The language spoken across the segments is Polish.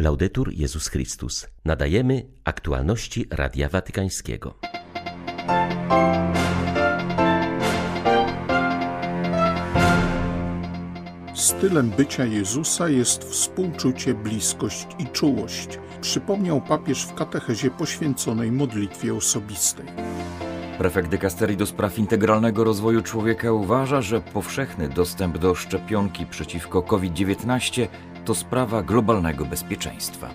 Laudetur Jezus Chrystus. Nadajemy aktualności Radia Watykańskiego. Stylem bycia Jezusa jest współczucie, bliskość i czułość, przypomniał papież w katechezie poświęconej modlitwie osobistej. Prefekt dykasterii do spraw integralnego rozwoju człowieka uważa, że powszechny dostęp do szczepionki przeciwko COVID-19 to sprawa globalnego bezpieczeństwa.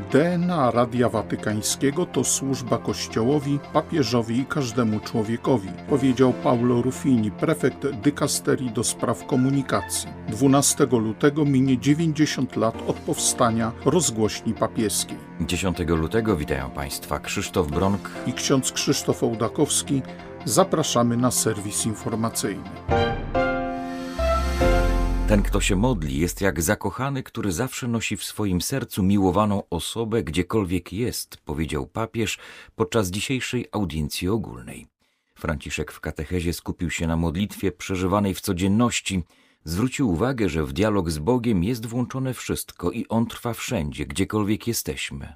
DNA Radia Watykańskiego to służba Kościołowi, papieżowi i każdemu człowiekowi, powiedział Paulo Ruffini, prefekt dykasterii do spraw komunikacji. 12 lutego minie 90 lat od powstania rozgłośni papieskiej. 10 lutego witają Państwa Krzysztof Bronk i ksiądz Krzysztof Ołdakowski. Zapraszamy na serwis informacyjny. Ten, kto się modli, jest jak zakochany, który zawsze nosi w swoim sercu miłowaną osobę, gdziekolwiek jest, powiedział papież podczas dzisiejszej audiencji ogólnej. Franciszek w katechezie skupił się na modlitwie przeżywanej w codzienności. Zwrócił uwagę, że w dialog z Bogiem jest włączone wszystko i on trwa wszędzie, gdziekolwiek jesteśmy.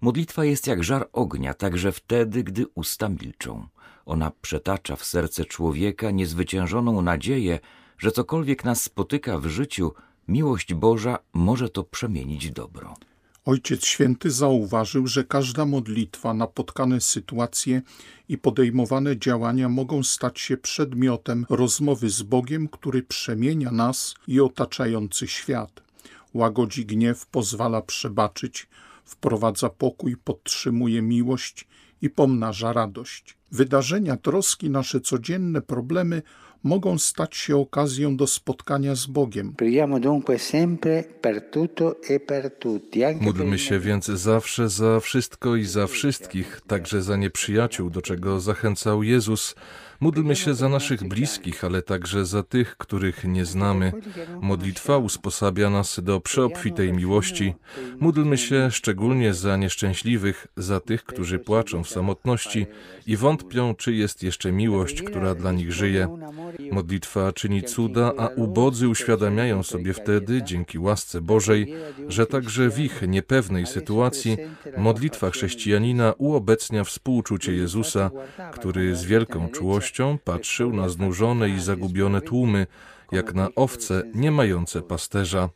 Modlitwa jest jak żar ognia, także wtedy, gdy usta milczą. Ona przetacza w serce człowieka niezwyciężoną nadzieję, że cokolwiek nas spotyka w życiu, miłość Boża może to przemienić dobro. Ojciec Święty zauważył, że każda modlitwa, napotkane sytuacje i podejmowane działania mogą stać się przedmiotem rozmowy z Bogiem, który przemienia nas i otaczający świat. Łagodzi gniew, pozwala przebaczyć, wprowadza pokój, podtrzymuje miłość i pomnaża radość. Wydarzenia, troski, nasze codzienne problemy mogą stać się okazją do spotkania z Bogiem. E Módlmy się więc zawsze za wszystko i za wszystkich, także za nieprzyjaciół, do czego zachęcał Jezus Módlmy się za naszych bliskich, ale także za tych, których nie znamy. Modlitwa usposabia nas do przeobfitej miłości. Módlmy się szczególnie za nieszczęśliwych, za tych, którzy płaczą w samotności i wątpią, czy jest jeszcze miłość, która dla nich żyje. Modlitwa czyni cuda, a ubodzy uświadamiają sobie wtedy, dzięki łasce Bożej, że także w ich niepewnej sytuacji modlitwa chrześcijanina uobecnia współczucie Jezusa, który z wielką czułością patrzył na znużone i zagubione tłumy, jak na owce nie mające pasterza.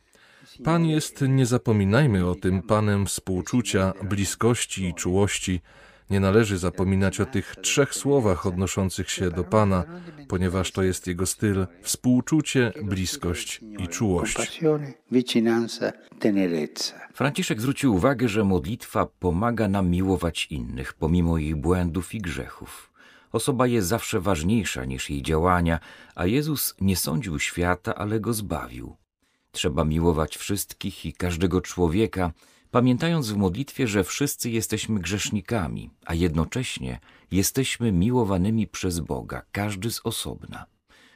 Pan jest, nie zapominajmy o tym, Panem współczucia, bliskości i czułości. Nie należy zapominać o tych trzech słowach odnoszących się do Pana, ponieważ to jest Jego styl współczucie, bliskość i czułość. Franciszek zwrócił uwagę, że modlitwa pomaga nam miłować innych, pomimo ich błędów i grzechów. Osoba jest zawsze ważniejsza niż jej działania, a Jezus nie sądził świata, ale go zbawił. Trzeba miłować wszystkich i każdego człowieka, pamiętając w modlitwie, że wszyscy jesteśmy grzesznikami, a jednocześnie jesteśmy miłowanymi przez Boga, każdy z osobna.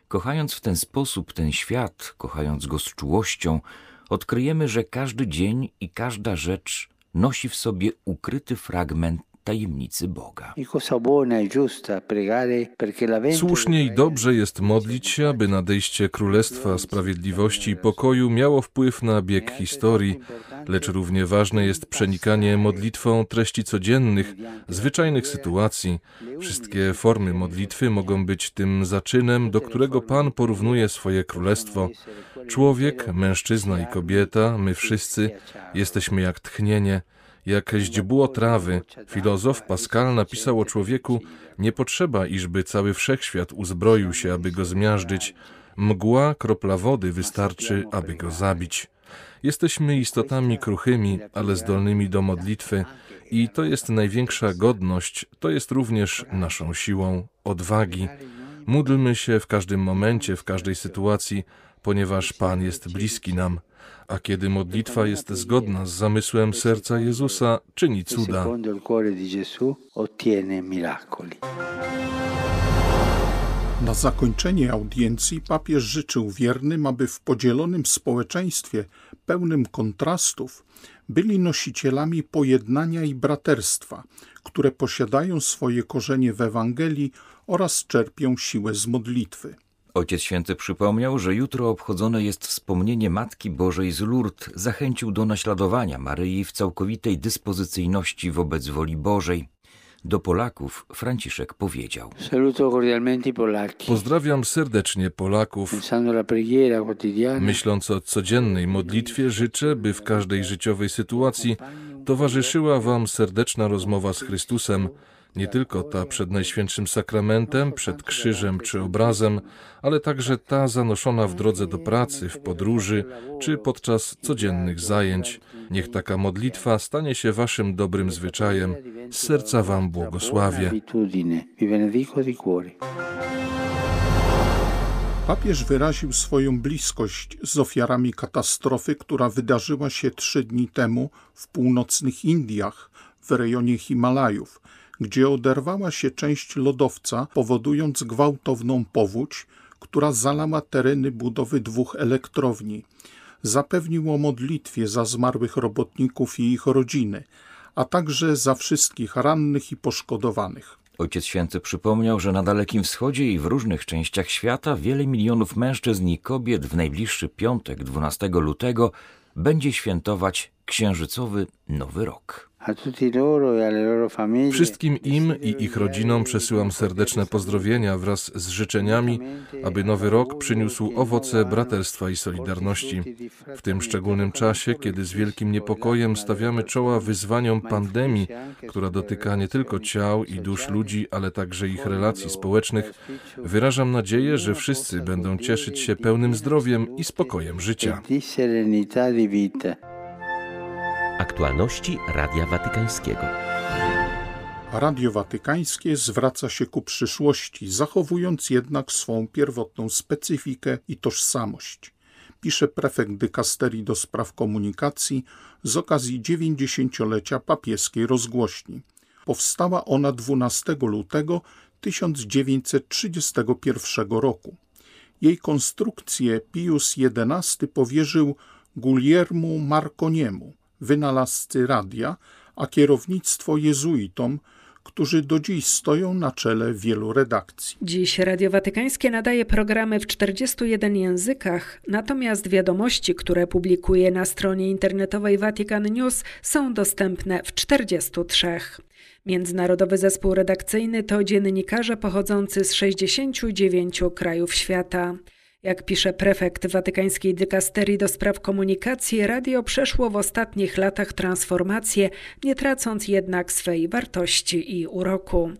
Kochając w ten sposób ten świat, kochając go z czułością, odkryjemy, że każdy dzień i każda rzecz nosi w sobie ukryty fragment tajemnicy Boga. Słusznie i dobrze jest modlić się, aby nadejście Królestwa Sprawiedliwości i Pokoju miało wpływ na bieg historii, lecz równie ważne jest przenikanie modlitwą treści codziennych, zwyczajnych sytuacji. Wszystkie formy modlitwy mogą być tym zaczynem, do którego Pan porównuje swoje królestwo. Człowiek, mężczyzna i kobieta, my wszyscy, jesteśmy jak tchnienie – jak źdźbło trawy, filozof Pascal napisał o człowieku, nie potrzeba, iżby cały wszechświat uzbroił się, aby go zmiażdżyć. Mgła, kropla wody wystarczy, aby go zabić. Jesteśmy istotami kruchymi, ale zdolnymi do modlitwy i to jest największa godność, to jest również naszą siłą odwagi. Módlmy się w każdym momencie, w każdej sytuacji, ponieważ Pan jest bliski nam a kiedy modlitwa jest zgodna z zamysłem serca Jezusa, czyni cuda. Na zakończenie audiencji papież życzył wiernym, aby w podzielonym społeczeństwie pełnym kontrastów byli nosicielami pojednania i braterstwa, które posiadają swoje korzenie w Ewangelii oraz czerpią siłę z modlitwy. Ojciec Święty przypomniał, że jutro obchodzone jest wspomnienie Matki Bożej z Lourdes. Zachęcił do naśladowania Maryi w całkowitej dyspozycyjności wobec woli Bożej. Do Polaków Franciszek powiedział: Pozdrawiam serdecznie Polaków. Myśląc o codziennej modlitwie, życzę, by w każdej życiowej sytuacji towarzyszyła Wam serdeczna rozmowa z Chrystusem nie tylko ta przed Najświętszym Sakramentem, przed krzyżem czy obrazem, ale także ta zanoszona w drodze do pracy, w podróży czy podczas codziennych zajęć. Niech taka modlitwa stanie się Waszym dobrym zwyczajem. Z serca Wam błogosławię. Papież wyraził swoją bliskość z ofiarami katastrofy, która wydarzyła się trzy dni temu w północnych Indiach, w rejonie Himalajów, gdzie oderwała się część lodowca, powodując gwałtowną powódź, która zalała tereny budowy dwóch elektrowni. Zapewnił o modlitwie za zmarłych robotników i ich rodziny, a także za wszystkich rannych i poszkodowanych. Ojciec Święty przypomniał, że na Dalekim Wschodzie i w różnych częściach świata wiele milionów mężczyzn i kobiet w najbliższy piątek 12 lutego będzie świętować księżycowy Nowy Rok. E Wszystkim im i ich rodzinom przesyłam serdeczne pozdrowienia wraz z życzeniami, aby nowy rok przyniósł owoce braterstwa i solidarności. W tym szczególnym czasie, kiedy z wielkim niepokojem stawiamy czoła wyzwaniom pandemii, która dotyka nie tylko ciał i dusz ludzi, ale także ich relacji społecznych, wyrażam nadzieję, że wszyscy będą cieszyć się pełnym zdrowiem i spokojem życia. Aktualności Radia Watykańskiego. Radio Watykańskie zwraca się ku przyszłości, zachowując jednak swą pierwotną specyfikę i tożsamość. Pisze prefekt dykasterii do spraw komunikacji z okazji 90-lecia papieskiej rozgłośni. Powstała ona 12 lutego 1931 roku. Jej konstrukcję Pius XI powierzył Guglielmu Marconiemu, wynalazcy radia, a kierownictwo jezuitom, którzy do dziś stoją na czele wielu redakcji. Dziś Radio Watykańskie nadaje programy w 41 językach, natomiast wiadomości, które publikuje na stronie internetowej Vatican News są dostępne w 43. Międzynarodowy zespół redakcyjny to dziennikarze pochodzący z 69 krajów świata. Jak pisze prefekt watykańskiej dykasterii do spraw komunikacji, radio przeszło w ostatnich latach transformację, nie tracąc jednak swej wartości i uroku.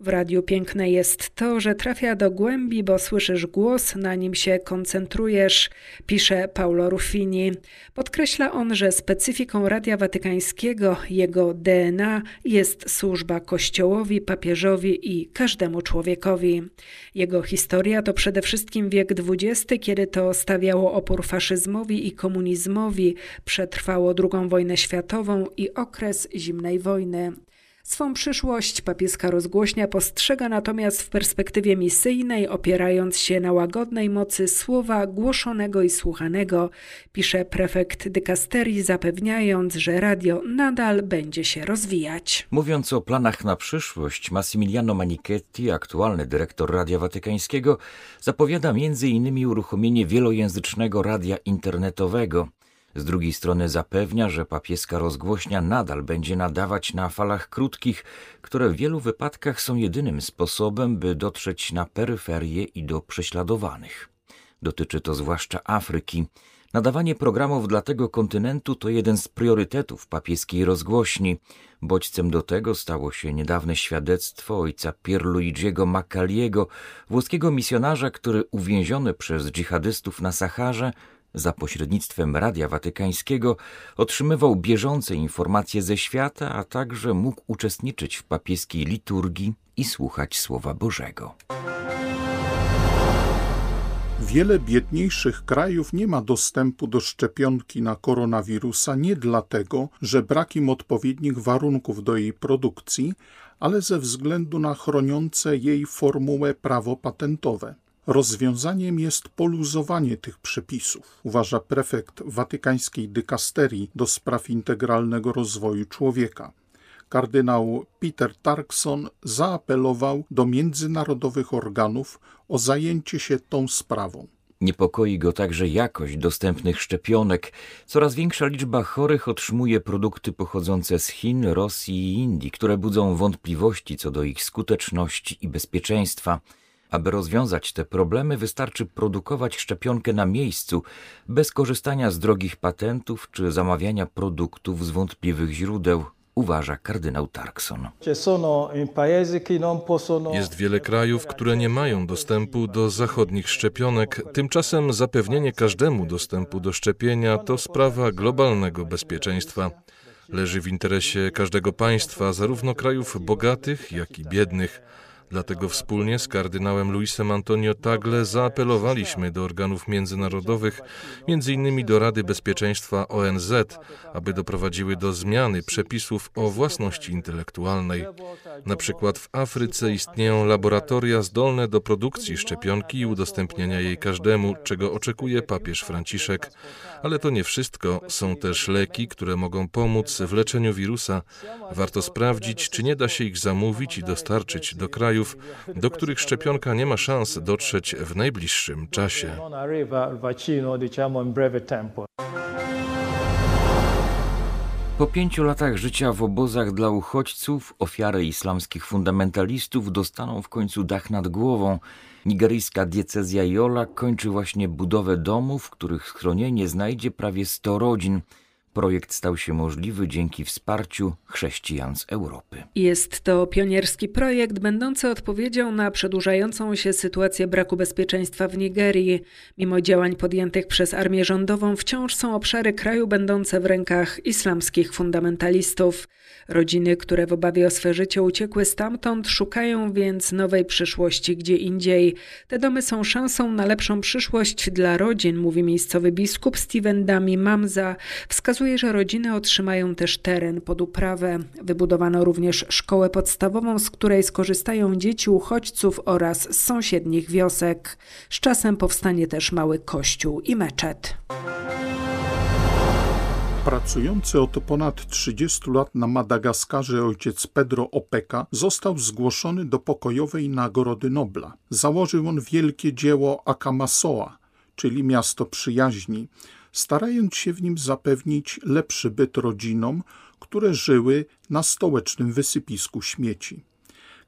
W radiu piękne jest to, że trafia do głębi, bo słyszysz głos, na nim się koncentrujesz, pisze Paulo Ruffini. Podkreśla on, że specyfiką Radia Watykańskiego, jego DNA jest służba Kościołowi, papieżowi i każdemu człowiekowi. Jego historia to przede wszystkim wiek XX, kiedy to stawiało opór faszyzmowi i komunizmowi, przetrwało II wojnę światową i okres zimnej wojny. Swą przyszłość papieska rozgłośnia postrzega natomiast w perspektywie misyjnej, opierając się na łagodnej mocy słowa głoszonego i słuchanego, pisze prefekt dykasterii, zapewniając, że radio nadal będzie się rozwijać. Mówiąc o planach na przyszłość, Massimiliano Manichetti, aktualny dyrektor Radia Watykańskiego, zapowiada m.in. uruchomienie wielojęzycznego radia internetowego. Z drugiej strony zapewnia, że papieska rozgłośnia nadal będzie nadawać na falach krótkich, które w wielu wypadkach są jedynym sposobem, by dotrzeć na peryferię i do prześladowanych. Dotyczy to zwłaszcza Afryki. Nadawanie programów dla tego kontynentu to jeden z priorytetów papieskiej rozgłośni. Bodźcem do tego stało się niedawne świadectwo ojca Pierluigiego Macaliego, włoskiego misjonarza, który uwięziony przez dżihadystów na Saharze za pośrednictwem Radia Watykańskiego otrzymywał bieżące informacje ze świata, a także mógł uczestniczyć w papieskiej liturgii i słuchać Słowa Bożego. Wiele biedniejszych krajów nie ma dostępu do szczepionki na koronawirusa nie dlatego, że brak im odpowiednich warunków do jej produkcji, ale ze względu na chroniące jej formułę prawo patentowe. Rozwiązaniem jest poluzowanie tych przepisów, uważa prefekt watykańskiej dykasterii do spraw integralnego rozwoju człowieka. Kardynał Peter Tarkson zaapelował do międzynarodowych organów o zajęcie się tą sprawą. Niepokoi go także jakość dostępnych szczepionek. Coraz większa liczba chorych otrzymuje produkty pochodzące z Chin, Rosji i Indii, które budzą wątpliwości co do ich skuteczności i bezpieczeństwa. Aby rozwiązać te problemy, wystarczy produkować szczepionkę na miejscu, bez korzystania z drogich patentów czy zamawiania produktów z wątpliwych źródeł, uważa kardynał Tarkson. Jest wiele krajów, które nie mają dostępu do zachodnich szczepionek. Tymczasem zapewnienie każdemu dostępu do szczepienia to sprawa globalnego bezpieczeństwa. Leży w interesie każdego państwa, zarówno krajów bogatych, jak i biednych. Dlatego wspólnie z kardynałem Luisem Antonio Tagle zaapelowaliśmy do organów międzynarodowych, m.in. do Rady Bezpieczeństwa ONZ, aby doprowadziły do zmiany przepisów o własności intelektualnej. Na przykład w Afryce istnieją laboratoria zdolne do produkcji szczepionki i udostępniania jej każdemu, czego oczekuje papież Franciszek. Ale to nie wszystko. Są też leki, które mogą pomóc w leczeniu wirusa. Warto sprawdzić, czy nie da się ich zamówić i dostarczyć do kraju, krajów, do których szczepionka nie ma szans dotrzeć w najbliższym czasie. Po pięciu latach życia w obozach dla uchodźców, ofiary islamskich fundamentalistów dostaną w końcu dach nad głową. Nigeryjska diecezja Jola kończy właśnie budowę domów, w których schronienie znajdzie prawie 100 rodzin. Projekt stał się możliwy dzięki wsparciu chrześcijan z Europy. Jest to pionierski projekt będący odpowiedzią na przedłużającą się sytuację braku bezpieczeństwa w Nigerii. Mimo działań podjętych przez armię rządową, wciąż są obszary kraju będące w rękach islamskich fundamentalistów. Rodziny, które w obawie o swe życie uciekły stamtąd, szukają więc nowej przyszłości gdzie indziej. Te domy są szansą na lepszą przyszłość dla rodzin, mówi miejscowy biskup Steven Dami Mamza. Wskazuje, że rodziny otrzymają też teren pod uprawę. Wybudowano również szkołę podstawową, z której skorzystają dzieci uchodźców oraz z sąsiednich wiosek. Z czasem powstanie też mały kościół i meczet. Pracujący od ponad 30 lat na Madagaskarze ojciec Pedro Opeka został zgłoszony do pokojowej Nagrody Nobla. Założył on wielkie dzieło Akamasoa, czyli miasto przyjaźni, starając się w nim zapewnić lepszy byt rodzinom, które żyły na stołecznym wysypisku śmieci.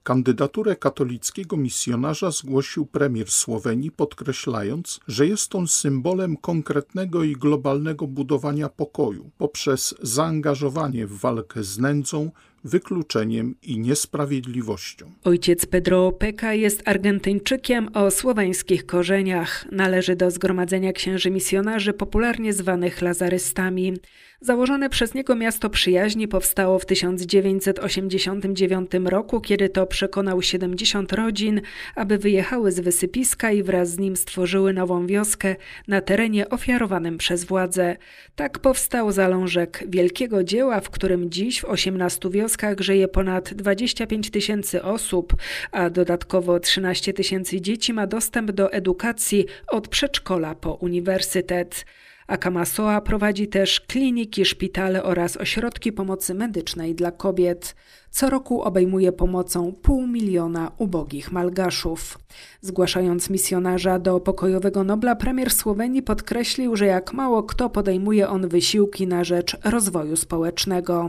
Kandydaturę katolickiego misjonarza zgłosił premier Słowenii, podkreślając, że jest on symbolem konkretnego i globalnego budowania pokoju poprzez zaangażowanie w walkę z nędzą, wykluczeniem i niesprawiedliwością. Ojciec Pedro Opeka jest Argentyńczykiem o słoweńskich korzeniach. Należy do zgromadzenia księży misjonarzy popularnie zwanych lazarystami. Założone przez niego miasto przyjaźni powstało w 1989 roku, kiedy to przekonał 70 rodzin, aby wyjechały z wysypiska i wraz z nim stworzyły nową wioskę na terenie ofiarowanym przez władze. Tak powstał zalążek wielkiego dzieła, w którym dziś w 18 wioskach żyje ponad 25 tysięcy osób, a dodatkowo 13 tysięcy dzieci ma dostęp do edukacji od przedszkola po uniwersytet. Akamasoa prowadzi też kliniki, szpitale oraz ośrodki pomocy medycznej dla kobiet. Co roku obejmuje pomocą pół miliona ubogich malgaszów. Zgłaszając misjonarza do pokojowego Nobla, premier Słowenii podkreślił, że jak mało kto podejmuje on wysiłki na rzecz rozwoju społecznego.